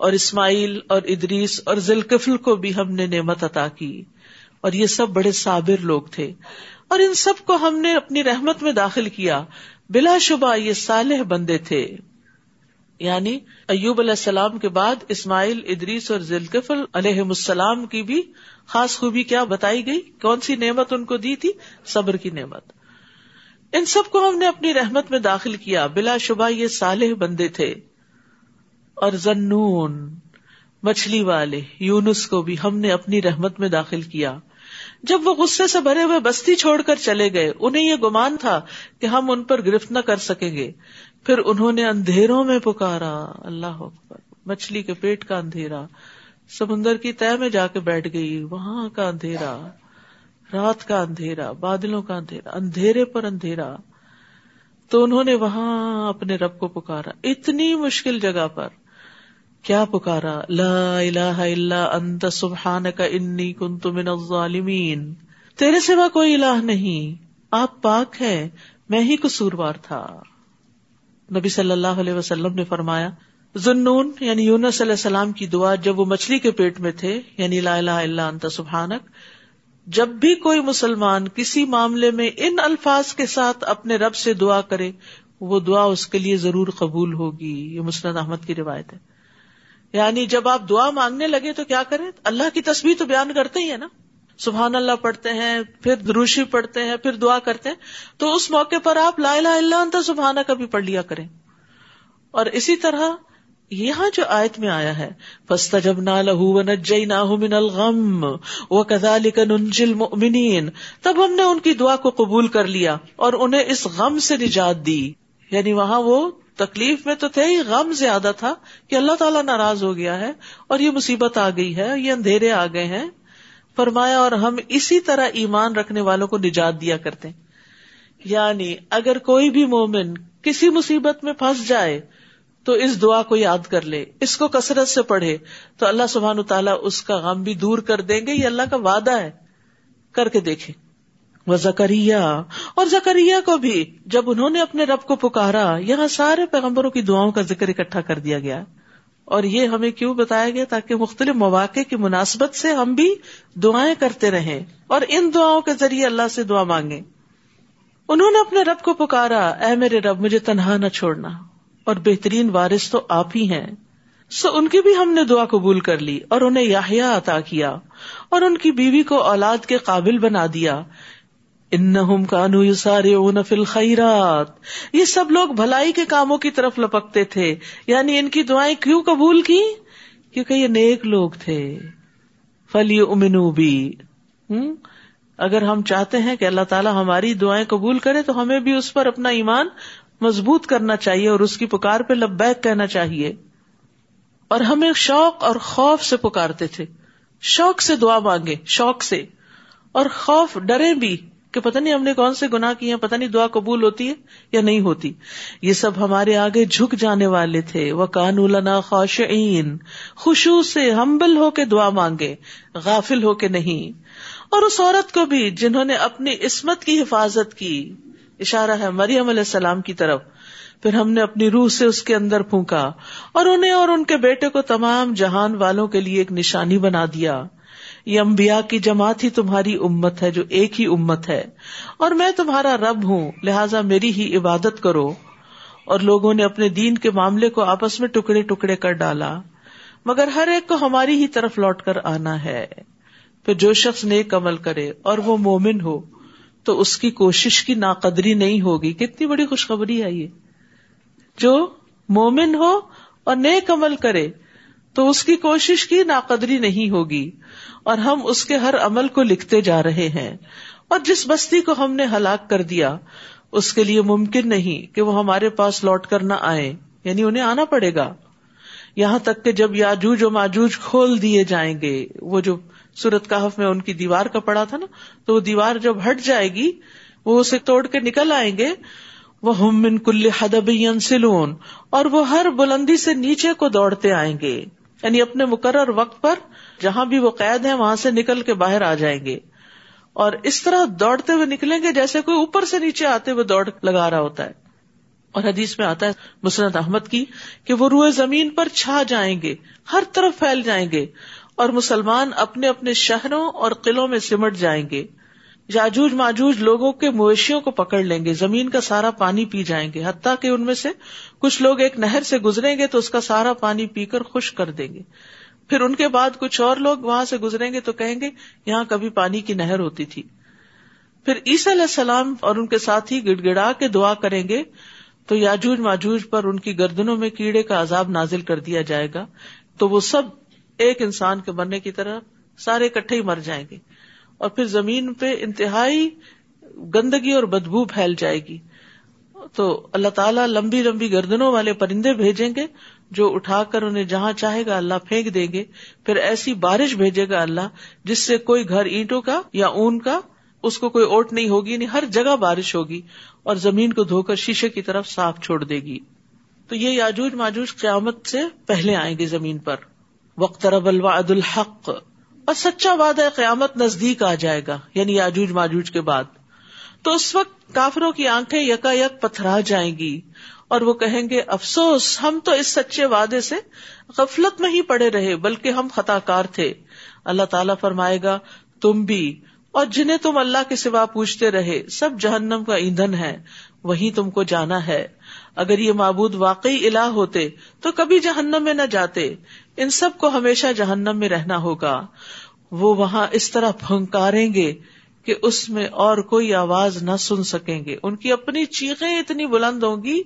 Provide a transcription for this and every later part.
اور اسماعیل اور ادریس اور ذلکفل کو بھی ہم نے نعمت عطا کی۔ اور یہ سب بڑے صابر لوگ تھے۔ اور ان سب کو ہم نے اپنی رحمت میں داخل کیا۔ بلا شبہ یہ صالح بندے تھے۔ یعنی ایوب علیہ السلام کے بعد اسماعیل، ادریس اور ذلکفل علیہ السلام کی بھی خاص خوبی کیا بتائی گئی؟ کون سی نعمت ان کو دی تھی؟ صبر کی نعمت۔ ان سب کو ہم نے اپنی رحمت میں داخل کیا۔ بلا شبہ یہ صالح بندے تھے۔ اور زنون مچھلی والے، یونس کو بھی ہم نے اپنی رحمت میں داخل کیا۔ جب وہ غصے سے بھرے ہوئے بستی چھوڑ کر چلے گئے، انہیں یہ گمان تھا کہ ہم ان پر گرفت نہ کر سکیں گے۔ پھر انہوں نے اندھیروں میں پکارا۔ اللہ اکبر، مچھلی کے پیٹ کا اندھیرا۔ سمندر کی طے میں جا کے بیٹھ گئی، وہاں کا اندھیرا۔ رات کا اندھیرا، بادلوں کا اندھیرا، اندھیرے پر اندھیرا۔ تو انہوں نے وہاں اپنے رب کو پکارا۔ اتنی مشکل جگہ پر۔ کیا پکارا؟ لا الہ الا انت سبحانک انی کنت من الظالمین۔ تیرے سوا کوئی الہ نہیں۔ آپ پاک ہے میں ہی قصوروار تھا۔ نبی صلی اللہ علیہ وسلم نے فرمایا، ذنون یعنی یونس علیہ السلام کی دعا جب وہ مچھلی کے پیٹ میں تھے یعنی لا الہ الا انت سبحانک، جب بھی کوئی مسلمان کسی معاملے میں ان الفاظ کے ساتھ اپنے رب سے دعا کرے، وہ دعا اس کے لیے ضرور قبول ہوگی۔ یہ مسند احمد کی روایت ہے۔ یعنی جب آپ دعا مانگنے لگے تو کیا کریں؟ اللہ کی تصویر تو بیان کرتے ہی ہے نا۔ سبحان اللہ پڑھتے ہیں، پھر دروشی پڑھتے ہیں، پھر دعا کرتے ہیں۔ تو اس موقع پر آپ لا الہ الا انت سبحانہ کا بھی پڑھ لیا کریں۔ اور اسی طرح یہاں جو آیت میں آیا ہے فستا جب نہ لہو نجئی نہ من الغم وہ کزال ننجل مؤمنین تب ہم نے ان کی دعا کو قبول کر لیا اور انہیں اس غم سے نجات دی۔ یعنی وہاں وہ تکلیف میں تو تھے ہی، غم زیادہ تھا کہ اللہ تعالیٰ ناراض ہو گیا ہے اور یہ مصیبت آ گئی ہے، یہ اندھیرے آ گئے ہیں۔ فرمایا، اور ہم اسی طرح ایمان رکھنے والوں کو نجات دیا کرتے یعنی اگر کوئی بھی مومن کسی مصیبت میں پھنس جائے، تو اس دعا کو یاد کر لے، اس کو کثرت سے پڑھے، تو اللہ سبحان تعالیٰ اس کا غم بھی دور کر دیں گے، یہ اللہ کا وعدہ ہے۔ کر کے دیکھے وہ زکریہ اور زکریہ کو بھی جب انہوں نے اپنے رب کو پکارا، یہاں سارے پیغمبروں کی دعاؤں کا ذکر اکٹھا کر دیا گیا۔ اور یہ ہمیں کیوں بتایا گیا؟ تاکہ مختلف مواقع کی مناسبت سے ہم بھی دعائیں کرتے رہیں اور ان دعاؤں کے ذریعے اللہ سے دعا مانگے انہوں نے اپنے رب کو پکارا، اے میرے رب، مجھے تنہا نہ چھوڑنا، اور بہترین وارث تو آپ ہی ہیں۔ سو ان کی بھی ہم نے دعا قبول کر لی، اور انہیں یاہیا عطا کیا، اور ان کی بیوی کو اولاد کے قابل بنا دیا۔ ان کانو سارے فل خیرات یہ سب لوگ بھلائی کے کاموں کی طرف لپکتے تھے۔ یعنی ان کی دعائیں کیوں قبول کی کیونکہ یہ نیک لوگ تھے۔ فلی امنو بھی اگر ہم چاہتے ہیں کہ اللہ تعالیٰ ہماری دعائیں قبول کرے، تو ہمیں بھی اس پر اپنا ایمان مضبوط کرنا چاہیے اور اس کی پکار پہ لبیک کہنا چاہیے۔ اور ہمیں شوق اور خوف سے پکارتے تھے۔ شوق سے دعا مانگے، شوق سے۔ اور خوف ڈرے بھی۔ کہ پتہ نہیں ہم نے کون سے گنا کیے پتہ نہیں دعا قبول ہوتی ہے یا نہیں ہوتی۔ یہ سب ہمارے آگے جھک جانے والے تھے۔ وہ کان خوشعین خوشو سے ہمبل ہو کے دعا مانگے، غافل ہو کے نہیں۔ اور اس عورت کو بھی جنہوں نے اپنی عصمت کی حفاظت کی۔ اشارہ ہے مریم علیہ السلام کی طرف۔ پھر ہم نے اپنی روح سے اس کے اندر پھونکا اور انہیں اور ان کے بیٹے کو تمام جہان والوں کے لیے ایک نشانی بنا دیا۔ یہ امبیا کی جماعت ہی تمہاری امت ہے جو ایک ہی امت ہے۔ اور میں تمہارا رب ہوں، لہٰذا میری ہی عبادت کرو۔ اور لوگوں نے اپنے دین کے معاملے کو آپس میں ٹکڑے ٹکڑے کر ڈالا۔ مگر ہر ایک کو ہماری ہی طرف لوٹ کر آنا ہے۔ پھر جو شخص نیک عمل کرے اور وہ مومن ہو، تو اس کی کوشش کی ناقدری نہیں ہوگی۔ کتنی بڑی خوشخبری ہے یہ۔ جو مومن ہو اور نیک عمل کرے، تو اس کی کوشش کی ناقدری نہیں ہوگی۔ اور ہم اس کے ہر عمل کو لکھتے جا رہے ہیں۔ اور جس بستی کو ہم نے ہلاک کر دیا، اس کے لیے ممکن نہیں کہ وہ ہمارے پاس لوٹ کر نہ آئے یعنی انہیں آنا پڑے گا۔ یہاں تک کہ جب یاجوج و ماجوج کھول دیے جائیں گے، وہ جو سورت کہف میں ان کی دیوار کا پڑا تھا نا، تو وہ دیوار جب ہٹ جائے گی، وہ اسے توڑ کے نکل آئیں گے۔ وہ ہم کل حدب سلون اور وہ ہر بلندی سے نیچے کو دوڑتے آئیں گے۔ یعنی اپنے مقرر وقت پر جہاں بھی وہ قید ہے وہاں سے نکل کے باہر آ جائیں گے اور اس طرح دوڑتے ہوئے نکلیں گے جیسے کوئی اوپر سے نیچے آتے ہوئے دوڑ لگا رہا ہوتا ہے۔ اور حدیث میں آتا ہے مسرت احمد کی کہ وہ روئے زمین پر چھا جائیں گے، ہر طرف پھیل جائیں گے اور مسلمان اپنے اپنے شہروں اور قلعوں میں سمٹ جائیں گے۔ یاجوج ماجوج لوگوں کے مویشیوں کو پکڑ لیں گے، زمین کا سارا پانی پی جائیں گے، حتیٰ کہ ان میں سے کچھ لوگ ایک نہر سے گزریں گے تو اس کا سارا پانی پی کر خوش کر دیں گے۔ پھر ان کے بعد کچھ اور لوگ وہاں سے گزریں گے تو کہیں گے، یہاں کبھی پانی کی نہر ہوتی تھی۔ پھر عیسی علیہ السلام اور ان کے ساتھ گڑ گڑا کے دعا کریں گے تو یاجوج ماجوج پر ان کی گردنوں میں کیڑے کا عذاب نازل کر دیا جائے گا تو وہ سب ایک انسان کے مرنے کی طرح سارے اکٹھے ہی مر جائیں گے۔ اور پھر زمین پہ انتہائی گندگی اور بدبو پھیل جائے گی۔ تو اللہ تعالیٰ لمبی لمبی گردنوں والے پرندے بھیجیں گے جو اٹھا کر انہیں جہاں چاہے گا اللہ پھینک دیں گے۔ پھر ایسی بارش بھیجے گا اللہ جس سے کوئی گھر اینٹوں کا یا اون کا اس کو کوئی اوٹ نہیں ہوگی نہیں ہر جگہ بارش ہوگی اور زمین کو دھو کر شیشے کی طرف صاف چھوڑ دے گی۔ تو یہ یاجوج ماجوج قیامت سے پہلے آئیں گے زمین پر۔ وقت رب الوعد الحق۔ اور سچا وعدہ قیامت نزدیک آ جائے گا یعنی یاجوج ماجوج کے بعد۔ تو اس وقت کافروں کی آنکھیں یکا یک پتھرا جائیں گی اور وہ کہیں گے، افسوس، ہم تو اس سچے وعدے سے غفلت میں ہی پڑے رہے، بلکہ ہم خطا کار تھے۔ اللہ تعالیٰ فرمائے گا، تم بھی، اور جنہیں تم اللہ کے سوا پوچھتے رہے، سب جہنم کا ایندھن ہے وہی تم کو جانا ہے۔ اگر یہ معبود واقعی الہ ہوتے، تو کبھی جہنم میں نہ جاتے۔ ان سب کو ہمیشہ جہنم میں رہنا ہوگا۔ وہ وہاں اس طرح پھنکاریں گے کہ اس میں اور کوئی آواز نہ سن سکیں گے۔ ان کی اپنی چیخیں اتنی بلند ہوں گی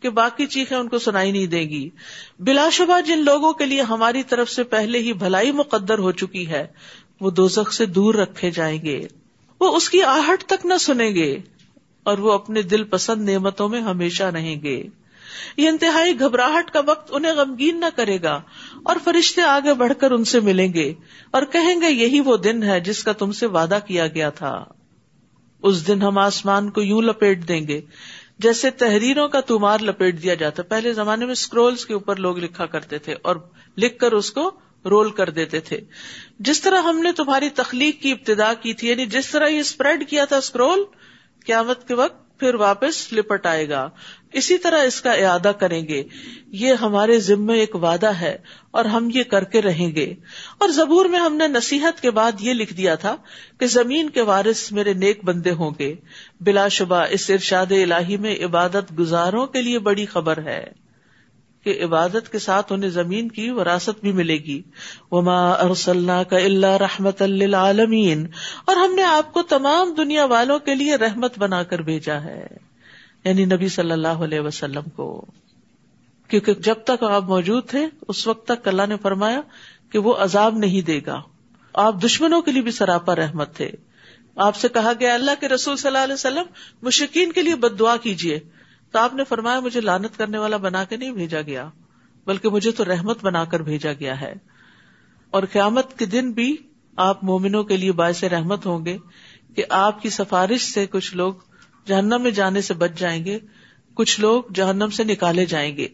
کہ باقی چیخیں ان کو سنائی نہیں دے گی۔ بلا شبہ جن لوگوں کے لیے ہماری طرف سے پہلے ہی بھلائی مقدر ہو چکی ہے، وہ دوزخ سے دور رکھے جائیں گے۔ وہ اس کی آہٹ تک نہ سنیں گے اور وہ اپنے دل پسند نعمتوں میں ہمیشہ رہیں گے۔ یہ انتہائی گھبراہٹ کا وقت انہیں غمگین نہ کرے گا اور فرشتے آگے بڑھ کر ان سے ملیں گے اور کہیں گے یہی وہ دن ہے جس کا تم سے وعدہ کیا گیا تھا۔ اس دن ہم آسمان کو یوں لپیٹ دیں گے جیسے تحریروں کا تمار لپیٹ دیا جاتا۔ پہلے زمانے میں اسکرولس کے اوپر لوگ لکھا کرتے تھے اور لکھ کر اس کو رول کر دیتے تھے۔ جس طرح ہم نے تمہاری تخلیق کی ابتدا کی تھی یعنی جس طرح یہ اسپریڈ کیا تھا اسکرول قیامت کے وقت پھر واپس لپٹ آئے گا۔ اسی طرح اس کا اعادہ کریں گے۔ یہ ہمارے ذمے ایک وعدہ ہے اور ہم یہ کر کے رہیں گے۔ اور زبور میں ہم نے نصیحت کے بعد یہ لکھ دیا تھا کہ زمین کے وارث میرے نیک بندے ہوں گے۔ بلا شبہ اس ارشاد الہی میں عبادت گزاروں کے لیے بڑی خبر ہے کہ عبادت کے ساتھ انہیں زمین کی وراثت بھی ملے گی۔ وما ارسلنا کا اللہ رحمت للعالمین اور ہم نے آپ کو تمام دنیا والوں کے لیے رحمت بنا کر بھیجا ہے۔ یعنی نبی صلی اللہ علیہ وسلم کو۔ کیونکہ جب تک آپ موجود تھے، اس وقت تک اللہ نے فرمایا کہ وہ عذاب نہیں دے گا۔ آپ دشمنوں کے لیے بھی سراپا رحمت تھے۔ آپ سے کہا گیا، اللہ کے رسول صلی اللہ علیہ وسلم مشکین کے لیے بد دعا کیجیے تو آپ نے فرمایا، مجھے لانت کرنے والا بنا کے نہیں بھیجا گیا، بلکہ مجھے تو رحمت بنا کر بھیجا گیا ہے۔ اور قیامت کے دن بھی آپ مومنوں کے لیے باعث رحمت ہوں گے کہ آپ کی سفارش سے کچھ لوگ جہنم میں جانے سے بچ جائیں گے، کچھ لوگ جہنم سے نکالے جائیں گے۔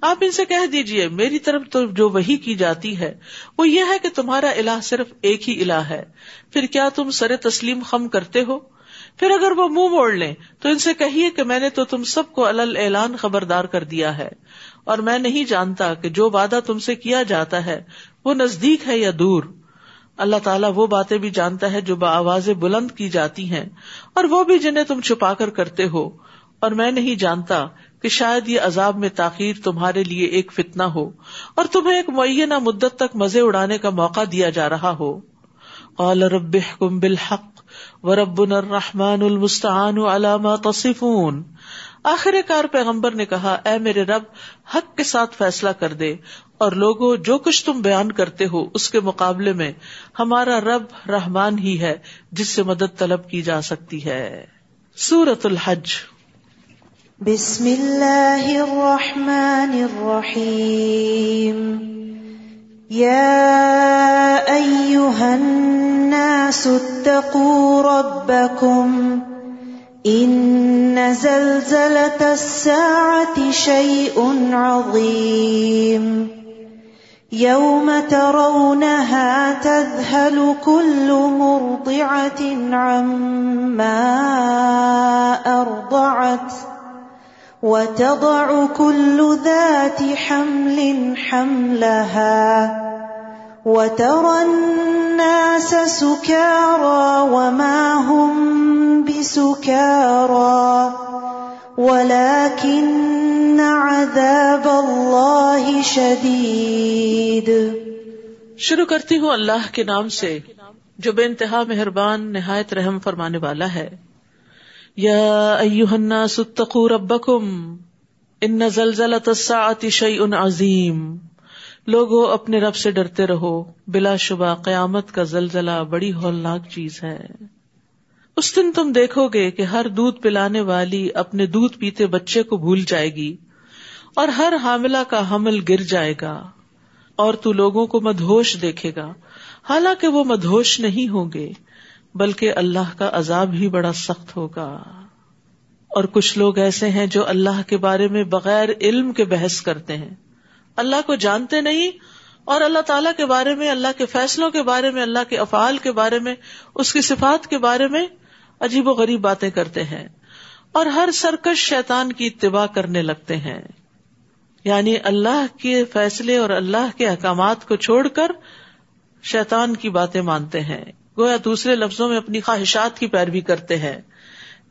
آپ ان سے کہہ دیجیے، میری طرف تو جو وہی کی جاتی ہے، وہ یہ ہے کہ تمہارا الہ صرف ایک ہی الہ ہے۔ پھر کیا تم سر تسلیم خم کرتے ہو؟ پھر اگر وہ منہ موڑ لیں، تو ان سے کہیے کہ میں نے تو تم سب کو الل اعلان خبردار کر دیا ہے۔ اور میں نہیں جانتا کہ جو وعدہ تم سے کیا جاتا ہے، وہ نزدیک ہے یا دور۔ اللہ تعالیٰ وہ باتیں بھی جانتا ہے جو بآواز بلند کی جاتی ہیں اور وہ بھی جنہیں تم چھپا کر کرتے ہو۔ اور میں نہیں جانتا کہ شاید یہ عذاب میں تاخیر تمہارے لیے ایک فتنا ہو اور تمہیں ایک معینہ مدت تک مزے اڑانے کا موقع دیا جا رہا ہو۔ قال رب بالحق و رب الرحمان المستعان علامہ تصفون۔ آخر کار پیغمبر نے کہا، اے میرے رب، حق کے ساتھ فیصلہ کر دے اور لوگوں، جو کچھ تم بیان کرتے ہو، اس کے مقابلے میں ہمارا رب رحمان ہی ہے، جس سے مدد طلب کی جا سکتی ہے۔ سورت الحج۔ بسم اللہ الرحمن الرحیم۔ يا أيها الناس اتقوا ربكم إن زلزلة الساعة شيء عظيم يوم ترونها تذهل كل مرضعة عما أرضعت وتضع كل ذات حمل حملها وترى الناس سكارى وما هم بسكارى ولكن عذاب الله شديد۔ شروع کرتی ہوں اللہ کے نام سے، جو بے انتہا مہربان، نہایت رحم فرمانے والا ہے۔ یا ایوہ الناس اتقوا ربکم، ان زلزلۃ الساعۃ شیء عظیم۔ لوگو، اپنے رب سے ڈرتے رہو، بلا شبہ قیامت کا زلزلہ بڑی ہولناک چیز ہے۔ اس دن تم دیکھو گے کہ ہر دودھ پلانے والی اپنے دودھ پیتے بچے کو بھول جائے گی اور ہر حاملہ کا حمل گر جائے گا اور تو لوگوں کو مدھوش دیکھے گا۔ حالانکہ وہ مدھوش نہیں ہوں گے، بلکہ اللہ کا عذاب ہی بڑا سخت ہوگا۔ اور کچھ لوگ ایسے ہیں جو اللہ کے بارے میں بغیر علم کے بحث کرتے ہیں۔ اللہ کو جانتے نہیں اور اللہ تعالیٰ کے بارے میں، اللہ کے فیصلوں کے بارے میں، اللہ کے افعال کے بارے میں، اس کی صفات کے بارے میں عجیب و غریب باتیں کرتے ہیں اور ہر سرکش شیطان کی اتباع کرنے لگتے ہیں۔ یعنی اللہ کے فیصلے اور اللہ کے احکامات کو چھوڑ کر شیطان کی باتیں مانتے ہیں۔ گویا دوسرے لفظوں میں اپنی خواہشات کی پیروی کرتے ہیں۔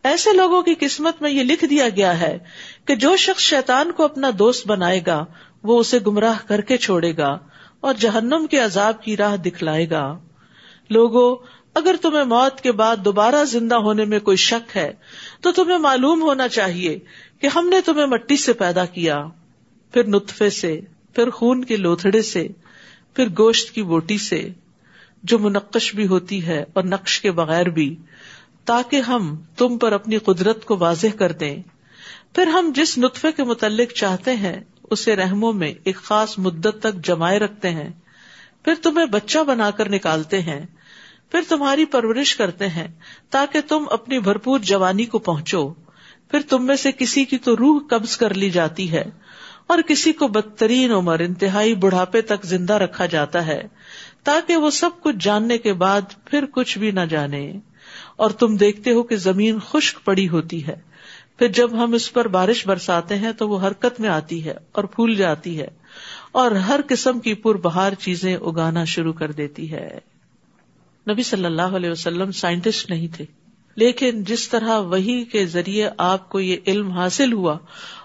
ایسے لوگوں کی قسمت میں یہ لکھ دیا گیا ہے کہ جو شخص شیطان کو اپنا دوست بنائے گا، وہ اسے گمراہ کر کے چھوڑے گا اور جہنم کے عذاب کی راہ دکھلائے گا۔ لوگوں اگر تمہیں موت کے بعد دوبارہ زندہ ہونے میں کوئی شک ہے، تو تمہیں معلوم ہونا چاہیے کہ ہم نے تمہیں مٹی سے پیدا کیا۔ پھر نطفے سے، پھر خون کے لوتھڑے سے، پھر گوشت کی بوٹی سے، جو منقش بھی ہوتی ہے اور نقش کے بغیر بھی، تاکہ ہم تم پر اپنی قدرت کو واضح کر دیں۔ پھر ہم جس نطفے کے متعلق چاہتے ہیں، اسے رحموں میں ایک خاص مدت تک جمائے رکھتے ہیں۔ پھر تمہیں بچہ بنا کر نکالتے ہیں۔ پھر تمہاری پرورش کرتے ہیں تاکہ تم اپنی بھرپور جوانی کو پہنچو۔ پھر تم میں سے کسی کی تو روح قبض کر لی جاتی ہے اور کسی کو بدترین عمر، انتہائی بڑھاپے تک زندہ رکھا جاتا ہے تاکہ وہ سب کچھ جاننے کے بعد پھر کچھ بھی نہ جانے۔ اور تم دیکھتے ہو کہ زمین خشک پڑی ہوتی ہے۔ پھر جب ہم اس پر بارش برساتے ہیں تو وہ حرکت میں آتی ہے اور پھول جاتی ہے اور ہر قسم کی پر بہار چیزیں اگانا شروع کر دیتی ہے۔ نبی صلی اللہ علیہ وسلم سائنٹسٹ نہیں تھے۔ لیکن جس طرح وہی کے ذریعے آپ کو یہ علم حاصل ہوا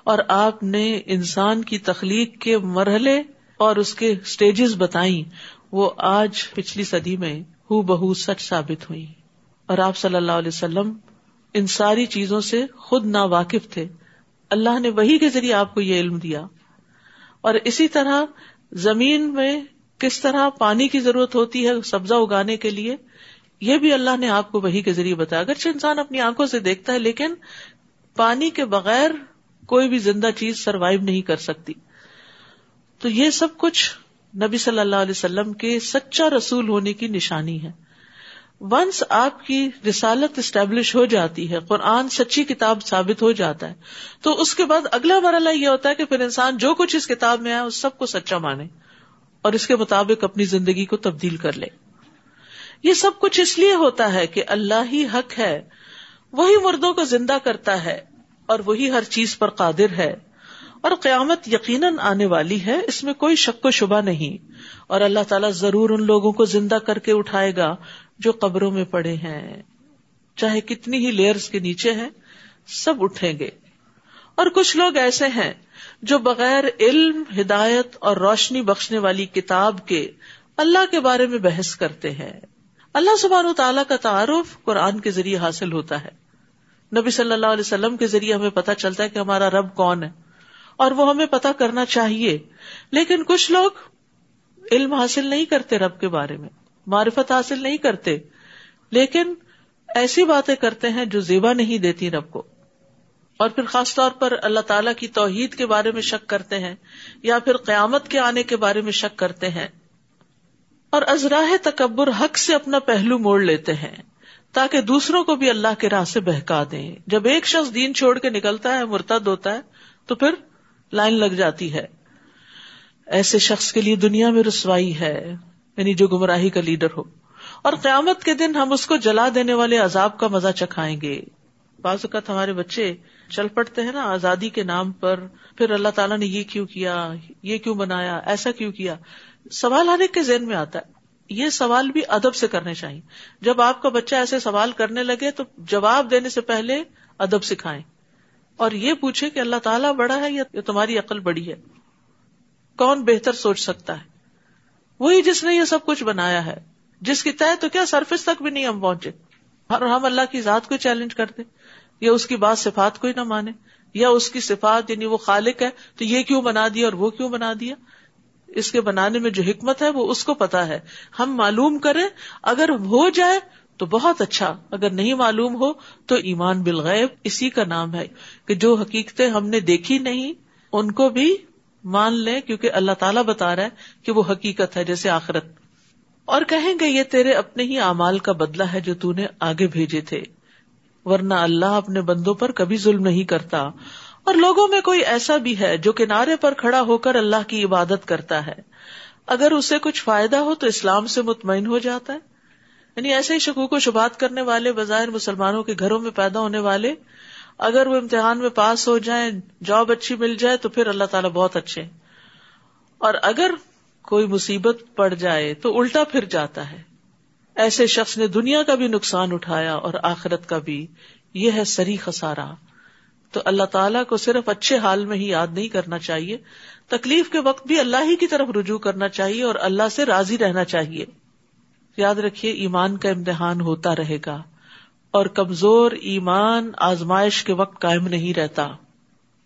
اور آپ نے انسان کی تخلیق کے مرحلے اور اس کے اسٹیجز بتائی وہ آج پچھلی صدی میں ہو بہو سچ ثابت ہوئی۔ اور آپ صلی اللہ علیہ وسلم ان ساری چیزوں سے خود نا واقف تھے۔ اللہ نے وہی کے ذریعے آپ کو یہ علم دیا۔ اور اسی طرح زمین میں کس طرح پانی کی ضرورت ہوتی ہے سبزہ اگانے کے لیے، یہ بھی اللہ نے آپ کو وہی کے ذریعے بتایا۔ اگرچہ انسان اپنی آنکھوں سے دیکھتا ہے، لیکن پانی کے بغیر کوئی بھی زندہ چیز سروائو نہیں کر سکتی۔ تو یہ سب کچھ نبی صلی اللہ علیہ وسلم کے سچا رسول ہونے کی نشانی ہے۔ ونس آپ کی رسالت اسٹیبلش ہو جاتی ہے، قرآن سچی کتاب ثابت ہو جاتا ہے، تو اس کے بعد اگلا مرحلہ یہ ہوتا ہے کہ پھر انسان جو کچھ اس کتاب میں آئے اس سب کو سچا مانے۔ اور اس کے مطابق اپنی زندگی کو تبدیل کر لے۔ یہ سب کچھ اس لیے ہوتا ہے کہ اللہ ہی حق ہے، وہی مردوں کو زندہ کرتا ہے اور وہی ہر چیز پر قادر ہے۔ اور قیامت یقیناً آنے والی ہے، اس میں کوئی شک و شبہ نہیں۔ اور اللہ تعالیٰ ضرور ان لوگوں کو زندہ کر کے اٹھائے گا جو قبروں میں پڑے ہیں۔ چاہے کتنی ہی لیئرز کے نیچے ہیں، سب اٹھیں گے۔ اور کچھ لوگ ایسے ہیں جو بغیر علم، ہدایت اور روشنی بخشنے والی کتاب کے اللہ کے بارے میں بحث کرتے ہیں۔ اللہ سبحان و تعالیٰ کا تعارف قرآن کے ذریعے حاصل ہوتا ہے۔ نبی صلی اللہ علیہ وسلم کے ذریعے ہمیں پتا چلتا ہے کہ ہمارا رب کون ہے اور وہ ہمیں پتا کرنا چاہیے۔ لیکن کچھ لوگ علم حاصل نہیں کرتے رب کے بارے میں، معرفت حاصل نہیں کرتے۔ لیکن ایسی باتیں کرتے ہیں جو زیبا نہیں دیتی رب کو۔ اور پھر خاص طور پر اللہ تعالی کی توحید کے بارے میں شک کرتے ہیں یا پھر قیامت کے آنے کے بارے میں شک کرتے ہیں اور ازراہ تکبر حق سے اپنا پہلو موڑ لیتے ہیں تاکہ دوسروں کو بھی اللہ کے راہ سے بہکا دیں جب ایک شخص دین چھوڑ کے نکلتا ہے، مرتد ہوتا ہے، تو پھر لائن لگ جاتی ہے۔ ایسے شخص کے لیے دنیا میں رسوائی ہے یعنی جو گمراہی کا لیڈر ہو۔ اور قیامت کے دن ہم اس کو جلا دینے والے عذاب کا مزہ چکھائیں گے۔ بعض اوقات ہمارے بچے چل پڑتے ہیں نا، آزادی کے نام پر، پھر اللہ تعالیٰ نے یہ کیوں کیا، یہ کیوں بنایا، ایسا کیوں کیا؟ سوال ہر ایک کے ذہن میں آتا ہے۔ یہ سوال بھی ادب سے کرنے چاہیے۔ جب آپ کا بچہ ایسے سوال کرنے لگے تو جواب دینے سے پہلے ادب سکھائیں۔ اور یہ پوچھے کہ اللہ تعالیٰ بڑا ہے یا تمہاری عقل بڑی ہے؟ کون بہتر سوچ سکتا ہے؟ وہی جس نے یہ سب کچھ بنایا ہے، جس کی طے تو کیا سرفس تک بھی نہیں ہم پہنچے۔ اور ہم اللہ کی ذات کو چیلنج کرتے یا اس کی بات صفات کو ہی نہ مانے، یا اس کی صفات یعنی وہ خالق ہے تو یہ کیوں بنا دیا اور وہ کیوں بنا دیا؟ اس کے بنانے میں جو حکمت ہے وہ اس کو پتا ہے۔ ہم معلوم کریں، اگر ہو جائے تو بہت اچھا اگر نہیں معلوم ہو تو ایمان بالغیب، اسی کا نام ہے کہ جو حقیقتیں ہم نے دیکھی نہیں، ان کو بھی مان لیں، کیونکہ اللہ تعالیٰ بتا رہا ہے کہ وہ حقیقت ہے جیسے آخرت۔ اور کہیں گے، یہ تیرے اپنے ہی اعمال کا بدلہ ہے جو نے آگے بھیجے تھے۔ ورنہ اللہ اپنے بندوں پر کبھی ظلم نہیں کرتا۔ اور لوگوں میں کوئی ایسا بھی ہے جو کنارے پر کھڑا ہو کر اللہ کی عبادت کرتا ہے۔ اگر اسے کچھ فائدہ ہو تو اسلام سے مطمئن ہو جاتا ہے۔ یعنی ایسے ہی شکوک و شبات کرنے والے، بظاہر مسلمانوں کے گھروں میں پیدا ہونے والے، اگر وہ امتحان میں پاس ہو جائیں، جاب اچھی مل جائے تو پھر اللہ تعالیٰ بہت اچھے۔ اور اگر کوئی مصیبت پڑ جائے تو الٹا پھر جاتا ہے۔ ایسے شخص نے دنیا کا بھی نقصان اٹھایا اور آخرت کا بھی، یہ ہے سری خسارا تو اللہ تعالیٰ کو صرف اچھے حال میں ہی یاد نہیں کرنا چاہیے، تکلیف کے وقت بھی اللہ ہی کی طرف رجوع کرنا چاہیے اور اللہ سے راضی رہنا چاہیے۔ یاد رکھیے، ایمان کا امتحان ہوتا رہے گا اور کمزور ایمان آزمائش کے وقت قائم نہیں رہتا۔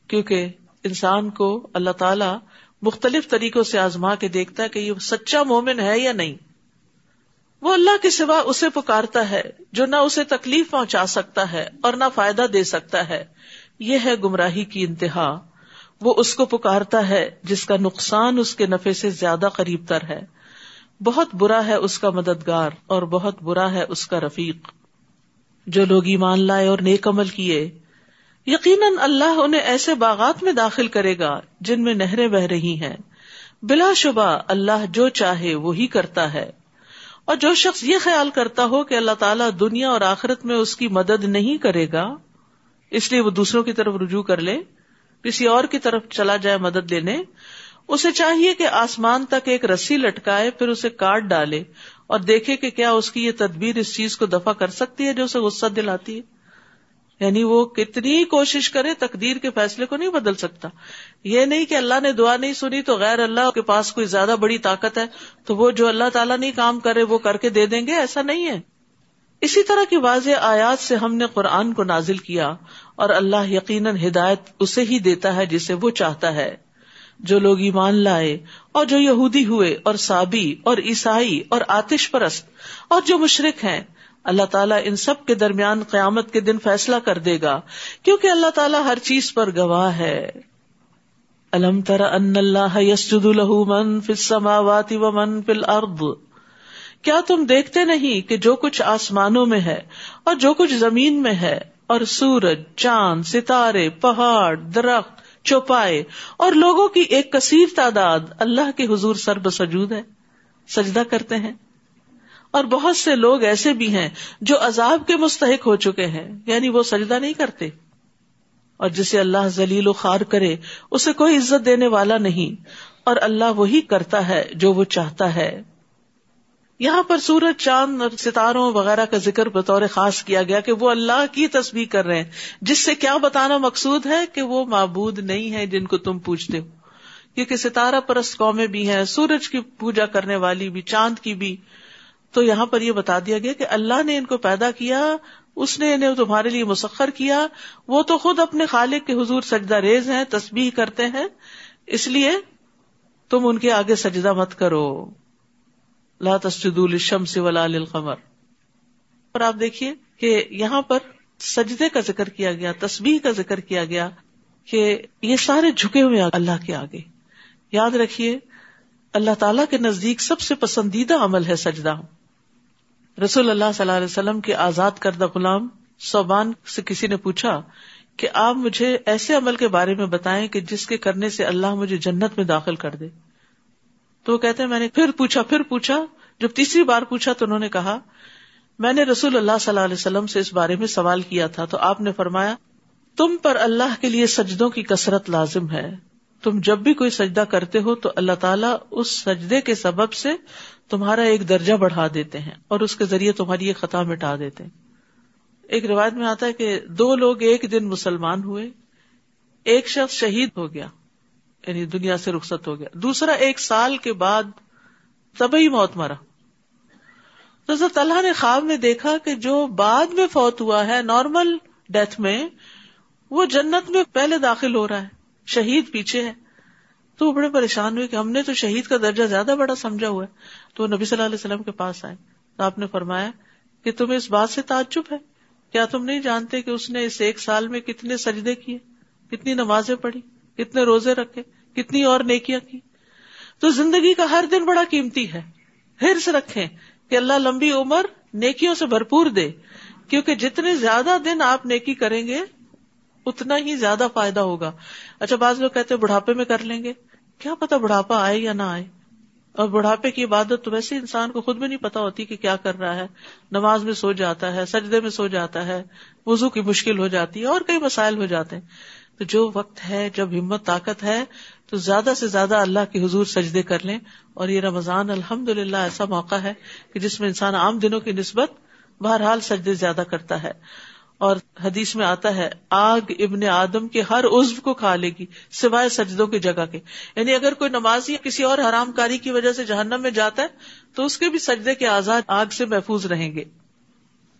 کیونکہ انسان کو اللہ تعالی مختلف طریقوں سے آزما کے دیکھتا ہے کہ یہ سچا مومن ہے یا نہیں۔ وہ اللہ کے سوا اسے پکارتا ہے، جو نہ اسے تکلیف پہنچا سکتا ہے اور نہ فائدہ دے سکتا ہے۔ یہ ہے گمراہی کی انتہا۔ وہ اس کو پکارتا ہے جس کا نقصان اس کے نفے سے زیادہ قریب تر ہے۔ بہت برا ہے اس کا مددگار اور بہت برا ہے اس کا رفیق۔ جو لوگ ایمان لائے اور نیک عمل کیے، یقیناً اللہ انہیں ایسے باغات میں داخل کرے گا جن میں نہریں بہ رہی ہیں۔ بلا شبہ اللہ جو چاہے وہی کرتا ہے۔ اور جو شخص یہ خیال کرتا ہو کہ اللہ تعالیٰ دنیا اور آخرت میں اس کی مدد نہیں کرے گا، اس لیے وہ دوسروں کی طرف رجوع کر لے، کسی اور کی طرف چلا جائے مدد لینے، اسے چاہیے کہ آسمان تک ایک رسی لٹکائے، پھر اسے کاٹ ڈالے اور دیکھے کہ کیا اس کی یہ تدبیر اس چیز کو دفاع کر سکتی ہے جو اسے غصہ دلاتی ہے۔ یعنی وہ کتنی کوشش کرے تقدیر کے فیصلے کو نہیں بدل سکتا۔ یہ نہیں کہ اللہ نے دعا نہیں سنی تو غیر اللہ کے پاس کوئی زیادہ بڑی طاقت ہے تو وہ جو اللہ تعالیٰ نہیں کام کرے وہ کر کے دے دیں گے؟ ایسا نہیں ہے۔ اسی طرح کی واضح آیات سے ہم نے قرآن کو نازل کیا اور اللہ یقیناً ہدایت اسے ہی دیتا ہے جسے وہ چاہتا ہے۔ جو لوگ ایمان لائے اور جو یہودی ہوئے اور سابی اور عیسائی اور آتش پرست اور جو مشرق ہیں اللہ تعالیٰ ان سب کے درمیان قیامت کے دن فیصلہ کر دے گا، کیونکہ اللہ تعالیٰ ہر چیز پر گواہ ہے۔ الم تر ان اللہ یسجد له من فی السماوات و من فی الارض؟ کیا تم دیکھتے نہیں کہ جو کچھ آسمانوں میں ہے اور جو کچھ زمین میں ہے، اور سورج، چاند، ستارے، پہاڑ، درخت، چوپائے اور لوگوں کی ایک کثیر تعداد اللہ کے حضور سر بسجود ہے، سجدہ کرتے ہیں؟ اور بہت سے لوگ ایسے بھی ہیں جو عذاب کے مستحق ہو چکے ہیں یعنی وہ سجدہ نہیں کرتے۔ اور جسے اللہ ذلیل و خار کرے، اسے کوئی عزت دینے والا نہیں۔ اور اللہ وہی کرتا ہے جو وہ چاہتا ہے۔ یہاں پر سورج، چاند اور ستاروں وغیرہ کا ذکر بطور خاص کیا گیا کہ وہ اللہ کی تصویر کر رہے ہیں۔ جس سے کیا بتانا مقصود ہے کہ وہ معبود نہیں ہے جن کو تم پوچھتے ہو۔ کیونکہ ستارہ پرست قومیں بھی ہیں، سورج کی پوجا کرنے والی بھی، چاند کی بھی۔ تو یہاں پر یہ بتا دیا گیا کہ اللہ نے ان کو پیدا کیا، اس نے انہیں تمہارے لیے مسخر کیا۔ وہ تو خود اپنے خالق کے حضور سجدہ ریز ہیں، تسبیح کرتے ہیں۔ اس لیے تم ان کے آگے سجدہ مت کرو۔ لا للشمس ولا للقمر۔ اور آپ دیکھیے کہ یہاں پر سجدے کا ذکر کیا گیا، تسبیح کا ذکر کیا گیا کہ یہ سارے جھکے ہوئے اللہ کے آگے۔ یاد رکھیے، اللہ تعالی کے نزدیک سب سے پسندیدہ عمل ہے سجدہ۔ رسول اللہ صلی اللہ علیہ وسلم کے آزاد کردہ غلام صوبان سے کسی نے پوچھا کہ آپ مجھے ایسے عمل کے بارے میں بتائیں کہ جس کے کرنے سے اللہ مجھے جنت میں داخل کر دے۔ تو وہ کہتے ہیں، میں نے پھر پوچھا پھر پوچھا۔ جب تیسری بار پوچھا تو انہوں نے کہا، میں نے رسول اللہ صلی اللہ علیہ وسلم سے اس بارے میں سوال کیا تھا۔ تو آپ نے فرمایا، تم پر اللہ کے لیے سجدوں کی کثرت لازم ہے۔ تم جب بھی کوئی سجدہ کرتے ہو تو اللہ تعالیٰ اس سجدے کے سبب سے تمہارا ایک درجہ بڑھا دیتے ہیں اور اس کے ذریعے تمہاری ایک خطا مٹا دیتے ہیں۔ ایک روایت میں آتا ہے کہ دو لوگ ایک دن مسلمان ہوئے، ایک شخص شہید ہو گیا یعنی دنیا سے رخصت ہو گیا۔ دوسرا ایک سال کے بعد تبھی موت مرا۔ تو حضرت اللہ نے خواب میں دیکھا کہ جو بعد میں فوت ہوا ہے، نارمل ڈیتھ میں، وہ جنت میں پہلے داخل ہو رہا ہے، شہید پیچھے ہے۔ تو وہ بڑے پریشان ہوئے کہ ہم نے تو شہید کا درجہ زیادہ بڑا سمجھا ہوا ہے۔ تو وہ نبی صلی اللہ علیہ وسلم کے پاس آئے۔ تو آپ نے فرمایا کہ تمہیں اس بات سے تعجب ہے؟ کیا تم نہیں جانتے کہ اس نے اس ایک سال میں کتنے سجدے کیے؟ کتنی نمازیں پڑھی؟ کتنے روزے رکھے؟ کتنی اور نیکیاں کی؟ تو زندگی کا ہر دن بڑا قیمتی ہے۔ ہرس رکھیں کہ اللہ لمبی عمر نیکیوں سے بھرپور دے۔ کیونکہ جتنے زیادہ دن آپ نیکی کریں گے، اتنا ہی زیادہ فائدہ ہوگا۔ اچھا بعض لوگ کہتے بڑھاپے میں کر لیں گے۔ کیا پتا بڑھاپا آئے یا نہ آئے۔ اور بڑھاپے کی عبادت تو ویسے انسان کو خود بھی نہیں پتا ہوتی کہ کیا کر رہا ہے۔ نماز میں سو جاتا ہے، سجدے میں سو جاتا ہے، وضو کی مشکل ہو جاتی ہے اور کئی مسائل ہو جاتے ہیں۔ تو جو وقت ہے، جب ہمت، طاقت ہے، تو زیادہ سے زیادہ اللہ کے حضور سجدے کر لیں۔ اور یہ رمضان الحمد للہ ایسا موقع ہے کہ جس میں انسان عام دنوں کی نسبت بہرحال سجدے زیادہ کرتا ہے۔ اور حدیث میں آتا ہے، آگ ابن آدم کے ہر عزو کو کھا لے گی، سوائے سجدوں کی جگہ کے۔ یعنی اگر کوئی نمازی کسی اور حرام کاری کی وجہ سے جہنم میں جاتا ہے، تو اس کے بھی سجدے کے آزاد آگ سے محفوظ رہیں گے۔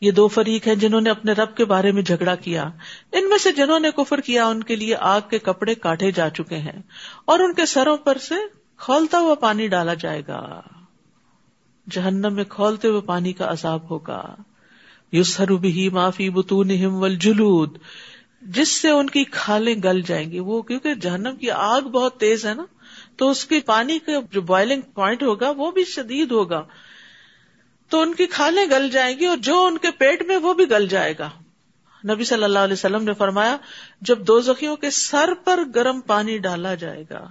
یہ دو فریق ہیں جنہوں نے اپنے رب کے بارے میں جھگڑا کیا۔ ان میں سے جنہوں نے کفر کیا، ان کے لیے آگ کے کپڑے کاٹے جا چکے ہیں۔ اور ان کے سروں پر سے کھولتا ہوا پانی ڈالا جائے گا۔ جہنم میں کھولتے ہوئے پانی کا عذاب ہوگا۔ یوس بھی معافی بتون جلود جس سے ان کی کھالیں گل جائیں گی، وہ کیونکہ جہنم کی آگ بہت تیز ہے نا، تو اس کے پانی کا جو بوائلنگ پوائنٹ ہوگا، وہ بھی شدید ہوگا۔ تو ان کی کھالیں گل جائیں گی اور جو ان کے پیٹ میں، وہ بھی گل جائے گا۔ نبی صلی اللہ علیہ وسلم نے فرمایا، جب دو زخیوں کے سر پر گرم پانی ڈالا جائے گا،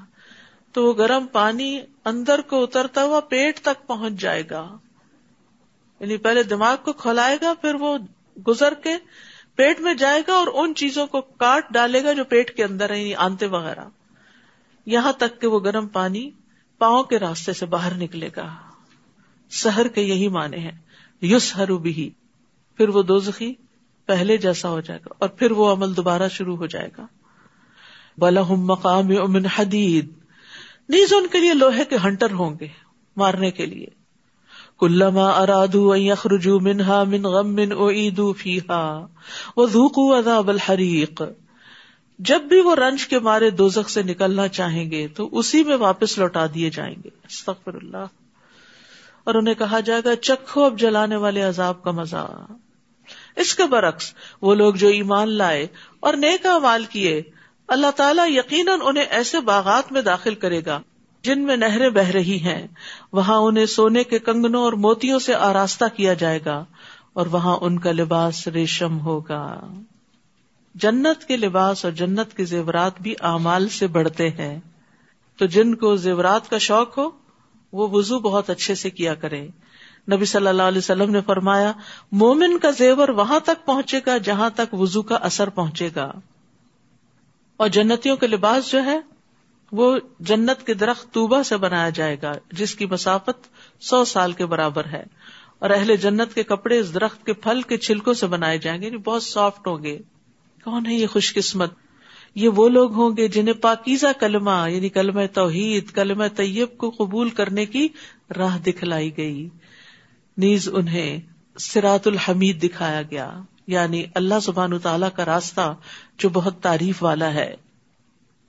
تو وہ گرم پانی اندر کو اترتا ہوا پیٹ تک پہنچ جائے گا۔ یعنی پہلے دماغ کو کھولائے گا، پھر وہ گزر کے پیٹ میں جائے گا اور ان چیزوں کو کاٹ ڈالے گا جو پیٹ کے اندر ہے یعنی آنتے وغیرہ۔ یہاں تک کہ وہ گرم پانی پاؤں کے راستے سے باہر نکلے گا۔ سہر کے یہی معنی ہیں۔ یوس ہر بھی پھر وہ دوزخی پہلے جیسا ہو جائے گا اور پھر وہ عمل دوبارہ شروع ہو جائے گا۔ بلا مقام امن حدید نیز ان کے لیے لوہے کے ہنٹر ہوں گے مارنے کے لیے۔ کلما ارادو اخرجو منہا من غم من اعیدو فیہا وذوقو عذاب الحریق۔ جب بھی وہ رنج کے مارے دوزخ سے نکلنا چاہیں گے تو اسی میں واپس لوٹا دیے جائیں گے۔ استغفر اللہ اور انہیں کہا جائے گا، چکھو اب جلانے والے عذاب کا مزہ۔ اس کے برعکس وہ لوگ جو ایمان لائے اور نیک مال کیے، اللہ تعالیٰ یقیناً انہیں ایسے باغات میں داخل کرے گا۔ جن میں نہریں بہ رہی ہیں، وہاں انہیں سونے کے کنگنوں اور موتیوں سے آراستہ کیا جائے گا، اور وہاں ان کا لباس ریشم ہوگا۔ جنت کے لباس اور جنت کے زیورات بھی اعمال سے بڑھتے ہیں۔ تو جن کو زیورات کا شوق ہو، وہ وزو بہت اچھے سے کیا کرے نبی صلی اللہ علیہ وسلم نے فرمایا، مومن کا زیور وہاں تک پہنچے گا جہاں تک وزو کا اثر پہنچے گا۔ اور جنتیوں کے لباس جو ہے وہ جنت کے درخت توبہ سے بنایا جائے گا، جس کی مسافت سو سال کے برابر ہے۔ اور اہل جنت کے کپڑے اس درخت کے پھل کے چھلکوں سے بنائے جائیں گے یعنی بہت سافٹ ہوں گے۔ کون ہے یہ خوش قسمت یہ وہ لوگ ہوں گے جنہیں پاکیزہ کلمہ یعنی کلم توحید کلم طیب کو قبول کرنے کی راہ دکھلائی گئی۔ نیز انہیں سرات الحمید دکھایا گیا یعنی اللہ سبحان تعالی کا راستہ جو بہت تعریف والا ہے۔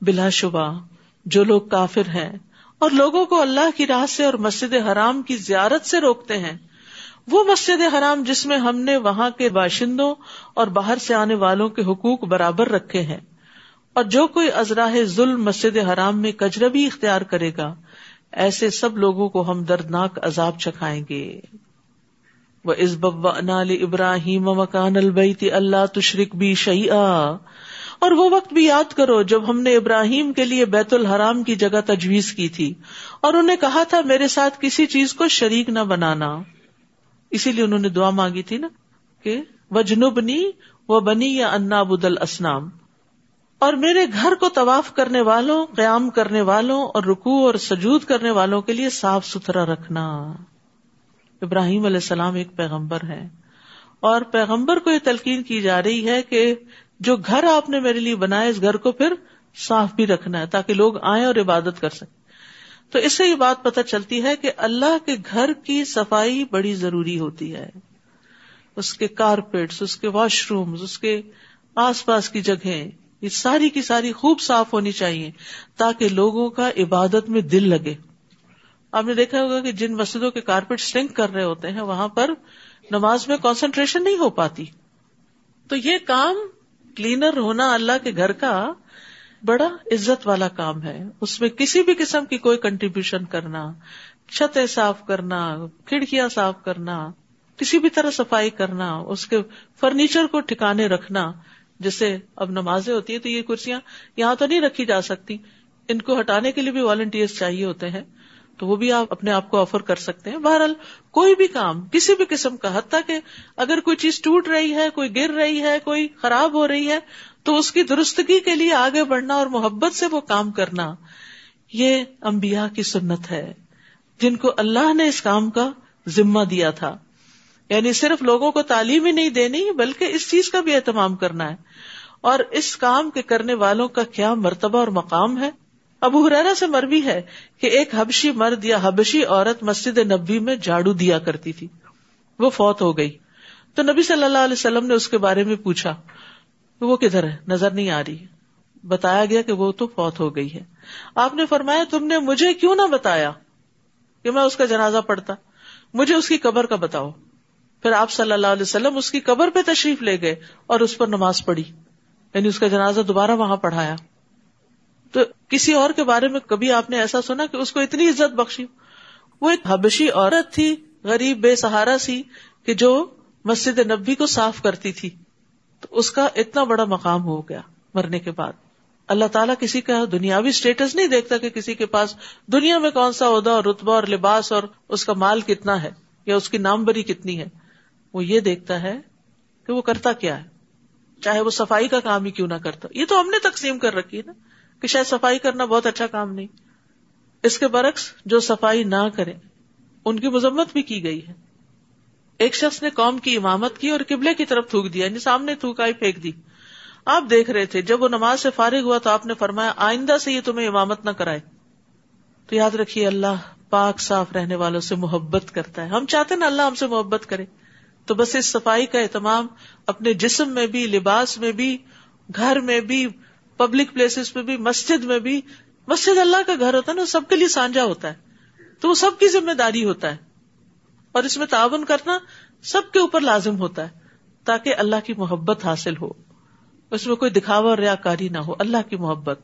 بلا شبہ جو لوگ کافر ہیں اور لوگوں کو اللہ کی راہ سے اور مسجد حرام کی زیارت سے روکتے ہیں۔ وہ مسجد حرام جس میں ہم نے وہاں کے باشندوں اور باہر سے آنے والوں کے حقوق برابر رکھے ہیں۔ اور جو کوئی ازراہ ظلم مسجد حرام میں کجربی اختیار کرے گا، ایسے سب لوگوں کو ہم دردناک عذاب چکھائیں گے۔ وہ از ببا نال ابراہیم مکان البیتی اللہ تشرق بھی شعیع اور وہ وقت بھی یاد کرو جب ہم نے ابراہیم کے لیے بیت الحرام کی جگہ تجویز کی تھی اور انہیں کہا تھا میرے ساتھ کسی چیز کو شریک نہ بنانا۔ اسی لیے انہوں نے دعا مانگی تھی نا کہ وجنبنی و بنی یا انا بدل اسنام اور میرے گھر کو طواف کرنے والوں، قیام کرنے والوں اور رکو اور سجود کرنے والوں کے لیے صاف ستھرا رکھنا۔ ابراہیم علیہ السلام ایک پیغمبر ہے اور پیغمبر کو یہ تلقین کی جا رہی ہے کہ جو گھر آپ نے میرے لیے بنایا اس گھر کو پھر صاف بھی رکھنا ہے تاکہ لوگ آئیں اور عبادت کر سکیں۔ تو اس سے یہ بات پتہ چلتی ہے کہ اللہ کے گھر کی صفائی بڑی ضروری ہوتی ہے۔ اس کے کارپیٹس اس کے واش روم اس کے آس پاس کی جگہ یہ ساری کی ساری خوب صاف ہونی چاہیے تاکہ لوگوں کا عبادت میں دل لگے۔ آپ نے دیکھا ہوگا کہ جن مسجدوں کے کارپیٹ سنک کر رہے ہوتے ہیں، وہاں پر نماز میں کانسنٹریشن نہیں ہو پاتی۔ تو یہ کام کلینر ہونا اللہ کے گھر کا بڑا عزت والا کام ہے۔ اس میں کسی بھی قسم کی کوئی کنٹریبیوشن کرنا، چھتیں صاف کرنا، کھڑکیاں صاف کرنا، کسی بھی طرح صفائی کرنا، اس کے فرنیچر کو ٹھکانے رکھنا جیسے اب نمازیں ہوتی ہیں تو یہ کرسیاں یہاں تو نہیں رکھی جا سکتی۔ ان کو ہٹانے کے لیے بھی والنٹیئر چاہیے ہوتے ہیں۔ تو وہ بھی آپ اپنے آپ کو آفر کر سکتے ہیں۔ بہرحال کوئی بھی کام، کسی بھی قسم کا، حتیٰ کہ اگر کوئی چیز ٹوٹ رہی ہے، کوئی گر رہی ہے، کوئی خراب ہو رہی ہے، تو اس کی درستگی کے لیے آگے بڑھنا اور محبت سے وہ کام کرنا، یہ امبیا کی سنت ہے۔ جن کو اللہ نے اس کام کا ذمہ دیا تھا۔ یعنی صرف لوگوں کو تعلیم ہی نہیں دینی، بلکہ اس چیز کا بھی اہتمام کرنا ہے۔ اور اس کام کے کرنے والوں کا کیا مرتبہ اور مقام ہے؟ ابو حرارا سے مربی ہے کہ ایک حبشی مرد یا حبشی عورت مسجد نبی میں جاڑو دیا کرتی تھی۔ وہ فوت ہو گئی۔ تو نبی صلی اللہ علیہ وسلم نے اس کے بارے میں پوچھا کہ وہ کدھر ہے؟ نظر نہیں آ رہی۔ بتایا گیا کہ وہ تو فوت ہو گئی ہے۔ آپ نے فرمایا، تم نے مجھے کیوں نہ بتایا کہ میں اس کا جنازہ پڑھتا؟ مجھے اس کی قبر کا بتاؤ۔ پھر آپ صلی اللہ علیہ وسلم اس کی قبر پہ تشریف لے گئے اور اس پر نماز پڑھی۔ یعنی اس کا جنازہ دوبارہ وہاں پڑھایا۔ تو کسی اور کے بارے میں کبھی آپ نے ایسا سنا کہ اس کو اتنی عزت بخشی؟ وہ ایک حبشی عورت تھی، غریب، بے سہارا سی، کہ جو مسجد نبی کو صاف کرتی تھی۔ تو اس کا اتنا بڑا مقام ہو گیا مرنے کے بعد۔ اللہ تعالیٰ کسی کا دنیاوی اسٹیٹس نہیں دیکھتا کہ کسی کے پاس دنیا میں کون سا عہدہ اور رتبہ اور لباس اور اس کا مال کتنا ہے یا اس کی نام بری کتنی ہے۔ وہ یہ دیکھتا ہے کہ وہ کرتا کیا ہے؟ چاہے وہ صفائی کا کام ہی کیوں نہ کرتا۔ یہ تو ہم نے تقسیم کر رکھی ہے نا۔ کہ شاید صفائی کرنا بہت اچھا کام نہیں۔ اس کے برعکس جو صفائی نہ کرے ان کی مذمت بھی کی گئی ہے۔ ایک شخص نے قوم کی امامت کی اور قبلے کی طرف تھوک دیا یعنی سامنے تھوکائی پھینک دی۔ آپ دیکھ رہے تھے، جب وہ نماز سے فارغ ہوا تو آپ نے فرمایا، آئندہ سے یہ تمہیں امامت نہ کرائے۔ تو یاد رکھیے، اللہ پاک صاف رہنے والوں سے محبت کرتا ہے۔ ہم چاہتے نا اللہ ہم سے محبت کرے۔ تو بس اس صفائی کا اہتمام اپنے جسم میں بھی، لباس میں بھی، گھر میں بھی پبلک پلیسز پہ بھی، مسجد میں بھی، مسجد اللہ کا گھر ہوتا ہے نا سب کے لیے سانجا ہوتا ہے۔ تو وہ سب کی ذمہ داری ہوتا ہے۔ اور اس میں تعاون کرنا سب کے اوپر لازم ہوتا ہے، تاکہ اللہ کی محبت حاصل ہو۔ اس میں کوئی دکھاوا اور ریا کاری نہ ہو، اللہ کی محبت۔